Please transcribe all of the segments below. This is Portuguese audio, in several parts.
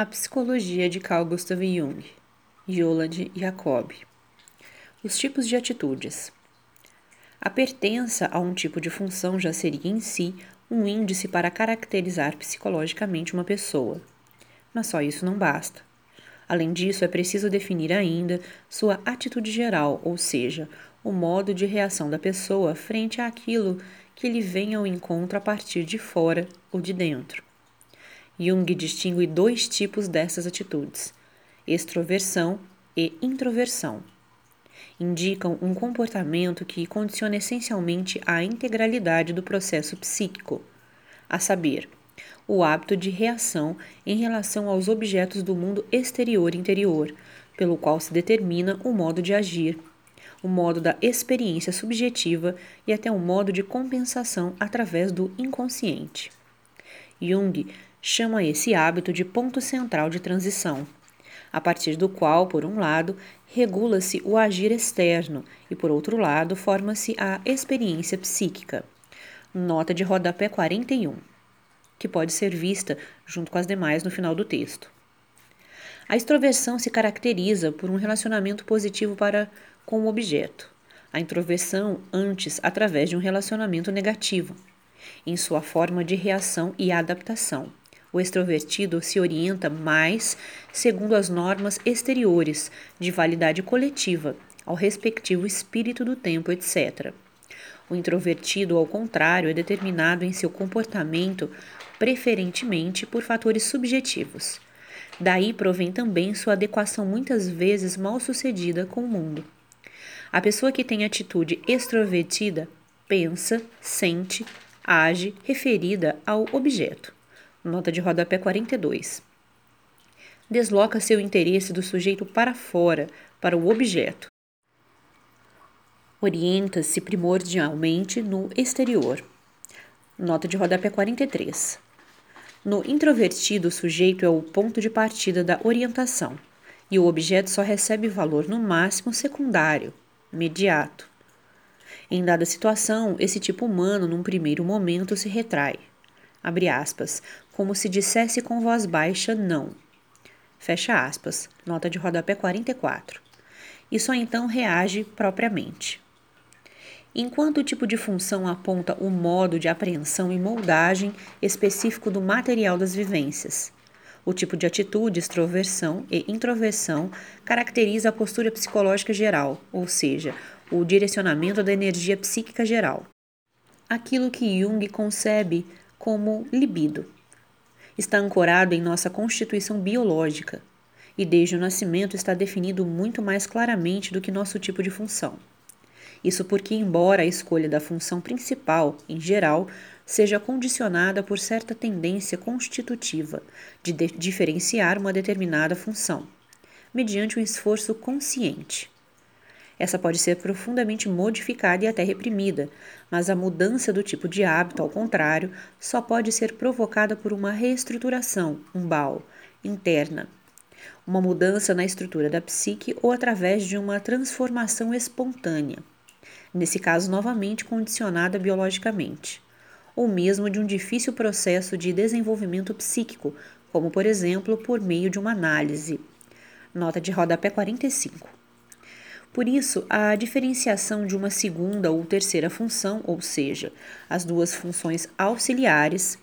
A Psicologia de Carl Gustav Jung, Yolande Jacob. Os tipos de atitudes. A pertença a um tipo de função já seria em si um índice para caracterizar psicologicamente uma pessoa. Mas só isso não basta. Além disso, é preciso definir ainda sua atitude geral, ou seja, o modo de reação da pessoa frente àquilo que lhe vem ao encontro a partir de fora ou de dentro. Jung distingue dois tipos dessas atitudes: extroversão e introversão. Indicam um comportamento que condiciona essencialmente a integralidade do processo psíquico, a saber, o hábito de reação em relação aos objetos do mundo exterior e interior, pelo qual se determina o modo de agir, o modo da experiência subjetiva e até o modo de compensação através do inconsciente. Jung chama esse hábito de ponto central de transição, a partir do qual, por um lado, regula-se o agir externo e, por outro lado, forma-se a experiência psíquica. Nota de rodapé 41, que pode ser vista junto com as demais no final do texto. A extroversão se caracteriza por um relacionamento positivo para com o objeto. A introversão, antes, através de um relacionamento negativo, em sua forma de reação e adaptação. O extrovertido se orienta mais segundo as normas exteriores de validade coletiva, ao respectivo espírito do tempo, etc. O introvertido, ao contrário, é determinado em seu comportamento preferentemente por fatores subjetivos. Daí provém também sua adequação muitas vezes mal sucedida com o mundo. A pessoa que tem atitude extrovertida pensa, sente, age referida ao objeto. Nota de rodapé 42. Desloca seu interesse do sujeito para fora, para o objeto. Orienta-se primordialmente no exterior. Nota de rodapé 43. No introvertido, o sujeito é o ponto de partida da orientação e o objeto só recebe valor no máximo secundário, imediato. Em dada situação, esse tipo humano, num primeiro momento, se retrai abre aspas, como se dissesse com voz baixa não. Fecha aspas, nota de rodapé 44. E só então reage propriamente. Enquanto o tipo de função aponta o modo de apreensão e moldagem específico do material das vivências, o tipo de atitude, extroversão e introversão caracteriza a postura psicológica geral, ou seja, o direcionamento da energia psíquica geral. Aquilo que Jung concebe como libido. Está ancorado em nossa constituição biológica e desde o nascimento está definido muito mais claramente do que nosso tipo de função. Isso porque, embora a escolha da função principal, em geral, seja condicionada por certa tendência constitutiva de, de diferenciar uma determinada função, mediante um esforço consciente. Essa pode ser profundamente modificada e até reprimida, mas a mudança do tipo de hábito, ao contrário, só pode ser provocada por uma reestruturação, um BAL, interna, uma mudança na estrutura da psique ou através de uma transformação espontânea, nesse caso novamente condicionada biologicamente, ou mesmo de um difícil processo de desenvolvimento psíquico, como por exemplo por meio de uma análise. Nota de rodapé 45. Por isso, a diferenciação de uma segunda ou terceira função, ou seja, as duas funções auxiliares,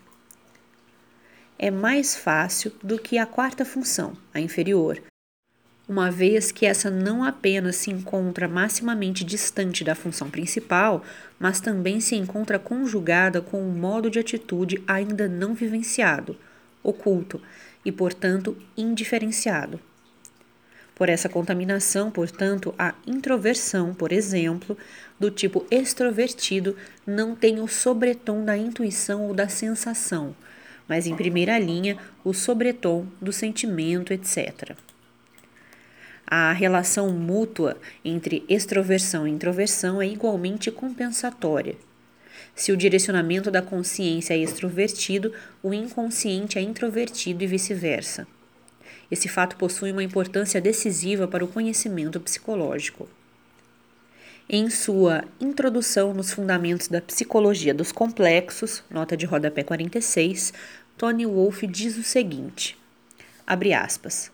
é mais fácil do que a quarta função, a inferior, uma vez que essa não apenas se encontra maximamente distante da função principal, mas também se encontra conjugada com um modo de atitude ainda não vivenciado, oculto e, portanto, indiferenciado. Por essa contaminação, portanto, a introversão, por exemplo, do tipo extrovertido, não tem o sobretom da intuição ou da sensação, mas em primeira linha o sobretom do sentimento, etc. A relação mútua entre extroversão e introversão é igualmente compensatória. Se o direcionamento da consciência é extrovertido, o inconsciente é introvertido e vice-versa. Esse fato possui uma importância decisiva para o conhecimento psicológico. Em sua Introdução nos Fundamentos da Psicologia dos Complexos, nota de rodapé 46, Tony Wolff diz o seguinte: Abre aspas.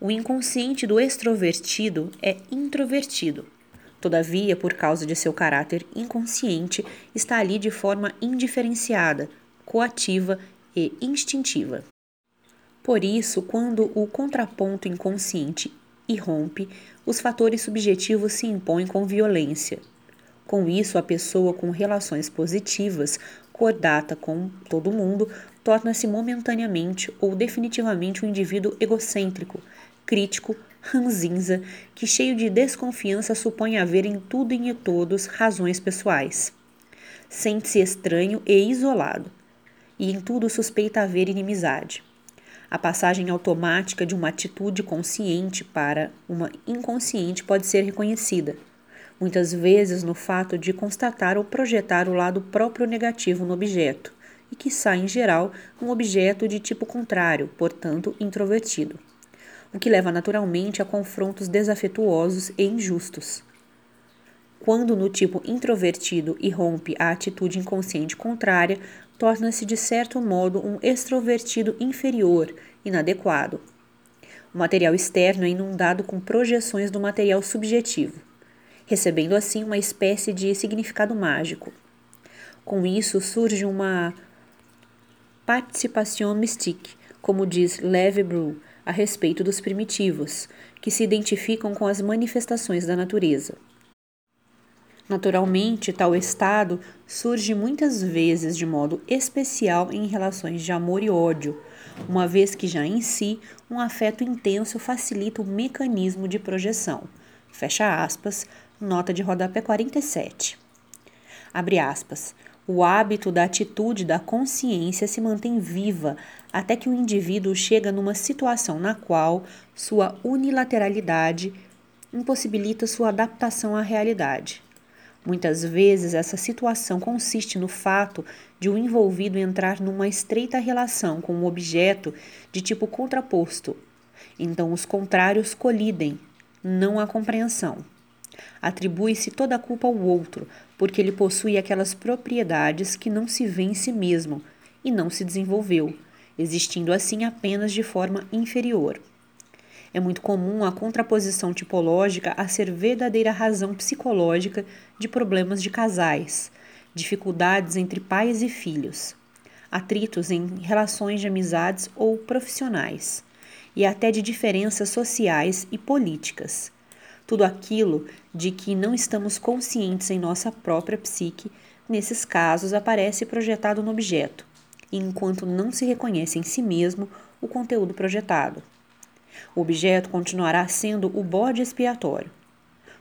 O inconsciente do extrovertido é introvertido. Todavia, por causa de seu caráter inconsciente, está ali de forma indiferenciada, coativa e instintiva. Por isso, quando o contraponto inconsciente irrompe, os fatores subjetivos se impõem com violência. Com isso, a pessoa com relações positivas, cordata com todo mundo, torna-se momentaneamente ou definitivamente um indivíduo egocêntrico, crítico, ranzinza, que cheio de desconfiança supõe haver em tudo e em todos razões pessoais. Sente-se estranho e isolado, e em tudo suspeita haver inimizade. A passagem automática de uma atitude consciente para uma inconsciente pode ser reconhecida, muitas vezes no fato de constatar ou projetar o lado próprio negativo no objeto, e que sai, em geral, um objeto de tipo contrário, portanto introvertido o que leva naturalmente a confrontos desafetuosos e injustos. Quando no tipo introvertido irrompe a atitude inconsciente contrária, torna-se de certo modo um extrovertido inferior, inadequado. O material externo é inundado com projeções do material subjetivo, recebendo assim uma espécie de significado mágico. Com isso surge uma participation mystique, como diz Leve Bru, a respeito dos primitivos, que se identificam com as manifestações da natureza. Naturalmente, tal estado surge muitas vezes de modo especial em relações de amor e ódio, uma vez que já em si um afeto intenso facilita o mecanismo de projeção. Fecha aspas, nota de rodapé 47. Abre aspas. O hábito da atitude da consciência se mantém viva até que o indivíduo chega numa situação na qual sua unilateralidade impossibilita sua adaptação à realidade. Muitas vezes essa situação consiste no fato de o envolvido entrar numa estreita relação com um objeto de tipo contraposto. Então os contrários colidem, não a compreensão. Atribui-se toda a culpa ao outro, porque ele possui aquelas propriedades que não se vê em si mesmo e não se desenvolveu, existindo assim apenas de forma inferior. É muito comum a contraposição tipológica a ser verdadeira razão psicológica de problemas de casais, dificuldades entre pais e filhos, atritos em relações de amizades ou profissionais, e até de diferenças sociais e políticas tudo aquilo de que não estamos conscientes em nossa própria psique, nesses casos aparece projetado no objeto, enquanto não se reconhece em si mesmo o conteúdo projetado. O objeto continuará sendo o bode expiatório.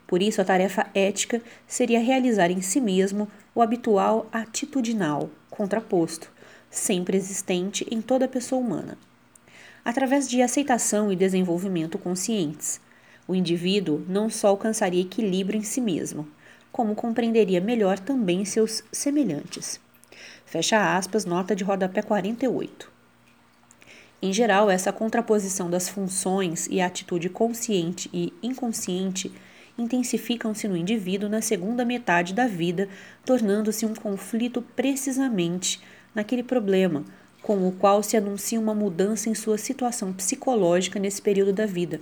Por isso, a tarefa ética seria realizar em si mesmo o habitual atitudinal, contraposto, sempre existente em toda pessoa humana. Através de aceitação e desenvolvimento conscientes, o indivíduo não só alcançaria equilíbrio em si mesmo, como compreenderia melhor também seus semelhantes. Fecha aspas, nota de rodapé 48. Em geral, essa contraposição das funções e a atitude consciente e inconsciente intensificam-se no indivíduo na segunda metade da vida, tornando-se um conflito precisamente naquele problema com o qual se anuncia uma mudança em sua situação psicológica nesse período da vida.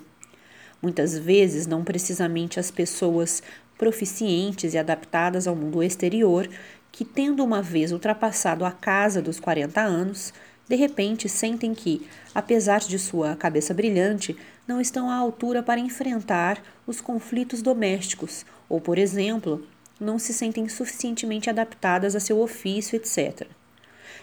Muitas vezes, não precisamente as pessoas proficientes e adaptadas ao mundo exterior, que, tendo uma vez ultrapassado a casa dos 40 anos, de repente sentem que, apesar de sua cabeça brilhante, não estão à altura para enfrentar os conflitos domésticos, ou, por exemplo, não se sentem suficientemente adaptadas a seu ofício, etc.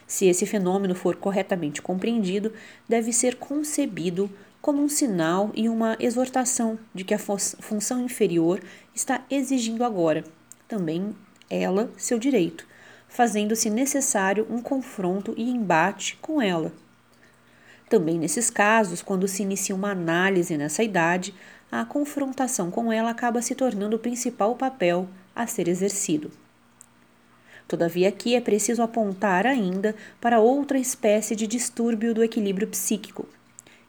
Se esse fenômeno for corretamente compreendido, deve ser concebido como um sinal e uma exortação de que a função inferior está exigindo agora, também ela, seu direito, fazendo-se necessário um confronto e embate com ela. Também nesses casos, quando se inicia uma análise nessa idade, a confrontação com ela acaba se tornando o principal papel a ser exercido. Todavia, aqui é preciso apontar ainda para outra espécie de distúrbio do equilíbrio psíquico,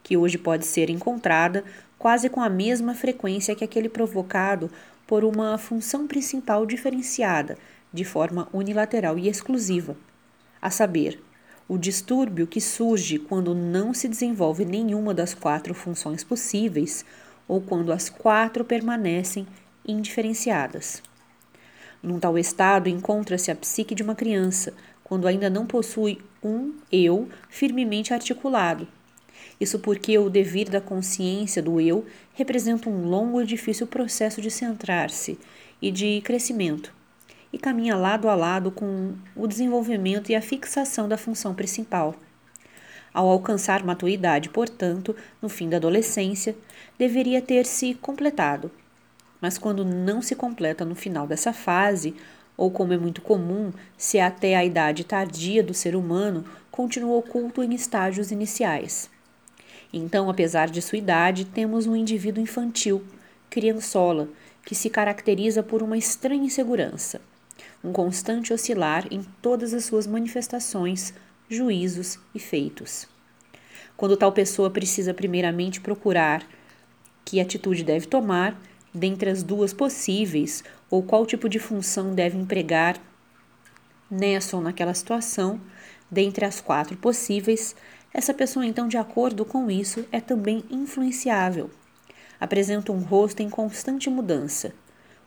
que hoje pode ser encontrada quase com a mesma frequência que aquele provocado por uma função principal diferenciada, de forma unilateral e exclusiva, a saber, o distúrbio que surge quando não se desenvolve nenhuma das quatro funções possíveis ou quando as quatro permanecem indiferenciadas. Num tal estado, encontra-se a psique de uma criança, quando ainda não possui um eu firmemente articulado. Isso porque o devir da consciência do eu representa um longo e difícil processo de centrar-se e de crescimento e caminha lado a lado com o desenvolvimento e a fixação da função principal. Ao alcançar maturidade, portanto, no fim da adolescência, deveria ter se completado. Mas quando não se completa no final dessa fase, ou como é muito comum, se até a idade tardia do ser humano, continua oculto em estágios iniciais. Então, apesar de sua idade, temos um indivíduo infantil, criançola, que se caracteriza por uma estranha insegurança um constante oscilar em todas as suas manifestações, juízos e feitos. Quando tal pessoa precisa primeiramente procurar que atitude deve tomar, dentre as duas possíveis, ou qual tipo de função deve empregar nessa ou naquela situação, dentre as quatro possíveis, essa pessoa, então, de acordo com isso, é também influenciável. Apresenta um rosto em constante mudança,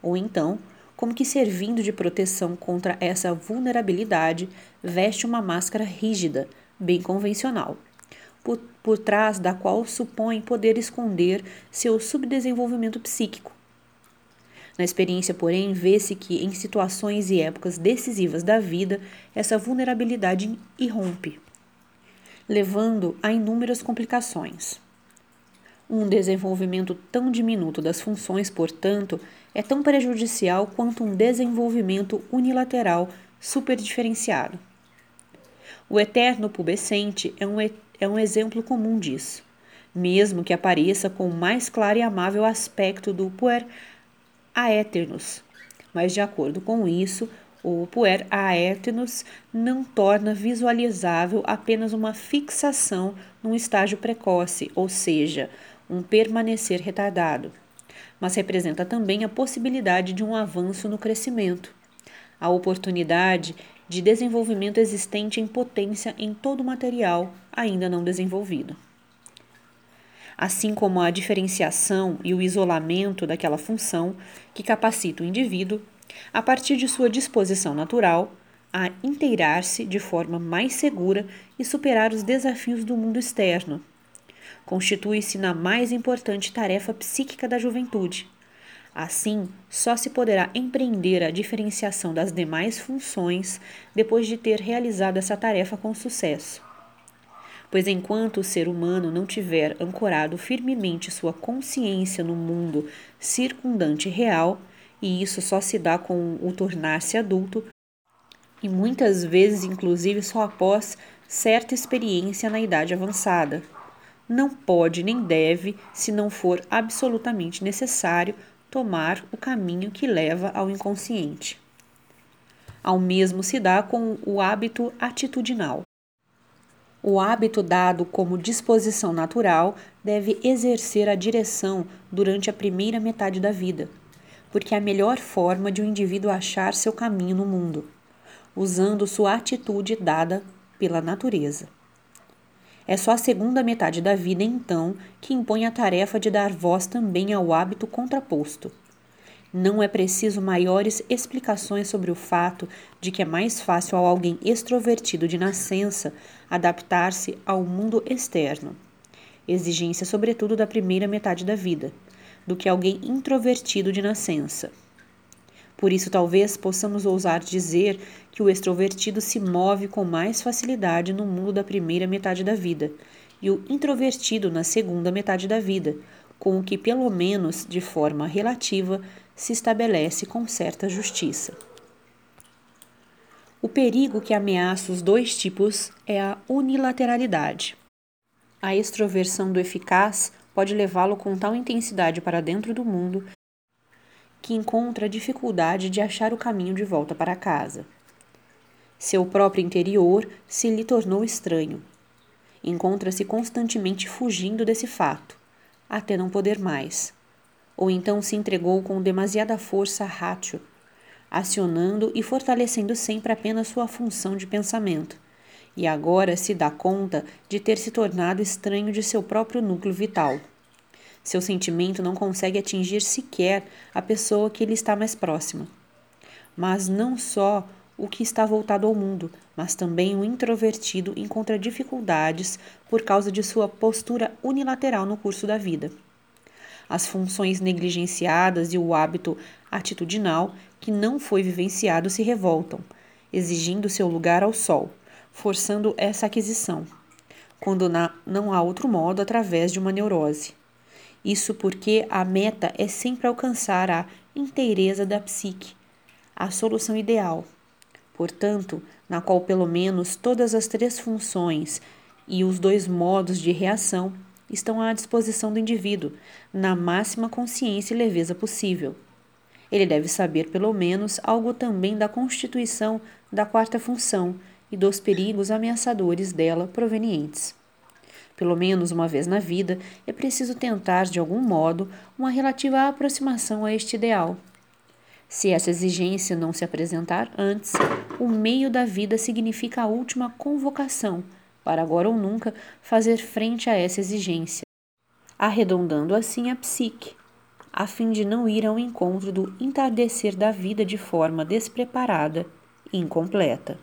ou então como que servindo de proteção contra essa vulnerabilidade, veste uma máscara rígida, bem convencional, por, por trás da qual supõe poder esconder seu subdesenvolvimento psíquico. Na experiência, porém, vê-se que em situações e épocas decisivas da vida, essa vulnerabilidade irrompe, levando a inúmeras complicações. Um desenvolvimento tão diminuto das funções, portanto, é tão prejudicial quanto um desenvolvimento unilateral superdiferenciado. O eterno pubescente é um, é um exemplo comum disso, mesmo que apareça com o mais claro e amável aspecto do puer aeternus. Mas, de acordo com isso, o puer aeternus não torna visualizável apenas uma fixação num estágio precoce, ou seja, um permanecer retardado mas representa também a possibilidade de um avanço no crescimento, a oportunidade de desenvolvimento existente em potência em todo o material ainda não desenvolvido. Assim como a diferenciação e o isolamento daquela função que capacita o indivíduo, a partir de sua disposição natural, a inteirar-se de forma mais segura e superar os desafios do mundo externo, constitui-se na mais importante tarefa psíquica da juventude. Assim, só se poderá empreender a diferenciação das demais funções depois de ter realizado essa tarefa com sucesso. Pois enquanto o ser humano não tiver ancorado firmemente sua consciência no mundo circundante real, e isso só se dá com o tornar-se adulto, e muitas vezes, inclusive, só após certa experiência na idade avançada não pode nem deve, se não for absolutamente necessário, tomar o caminho que leva ao inconsciente. Ao mesmo se dá com o hábito atitudinal. O hábito dado como disposição natural deve exercer a direção durante a primeira metade da vida, porque é a melhor forma de um indivíduo achar seu caminho no mundo, usando sua atitude dada pela natureza. É só a segunda metade da vida, então, que impõe a tarefa de dar voz também ao hábito contraposto. Não é preciso maiores explicações sobre o fato de que é mais fácil ao alguém extrovertido de nascença adaptar-se ao mundo externo, exigência sobretudo da primeira metade da vida, do que alguém introvertido de nascença. Por isso, talvez possamos ousar dizer que o extrovertido se move com mais facilidade no mundo da primeira metade da vida e o introvertido na segunda metade da vida, com o que, pelo menos de forma relativa, se estabelece com certa justiça. O perigo que ameaça os dois tipos é a unilateralidade. A extroversão do eficaz pode levá-lo com tal intensidade para dentro do mundo que encontra dificuldade de achar o caminho de volta para casa. Seu próprio interior se lhe tornou estranho. Encontra-se constantemente fugindo desse fato, até não poder mais. Ou então se entregou com demasiada força a rátio, acionando e fortalecendo sempre apenas sua função de pensamento, e agora se dá conta de ter se tornado estranho de seu próprio núcleo vital. Seu sentimento não consegue atingir sequer a pessoa que lhe está mais próxima. Mas não só o que está voltado ao mundo, mas também o introvertido encontra dificuldades por causa de sua postura unilateral no curso da vida. As funções negligenciadas e o hábito atitudinal que não foi vivenciado se revoltam, exigindo seu lugar ao sol, forçando essa aquisição, quando não há outro modo através de uma neurose. Isso porque a meta é sempre alcançar a inteireza da psique, a solução ideal. Portanto, na qual pelo menos todas as três funções e os dois modos de reação estão à disposição do indivíduo, na máxima consciência e leveza possível. Ele deve saber pelo menos algo também da constituição da quarta função e dos perigos ameaçadores dela provenientes. Pelo menos uma vez na vida, é preciso tentar, de algum modo, uma relativa aproximação a este ideal. Se essa exigência não se apresentar antes, o meio da vida significa a última convocação para agora ou nunca fazer frente a essa exigência, arredondando assim a psique, a fim de não ir ao encontro do entardecer da vida de forma despreparada e incompleta.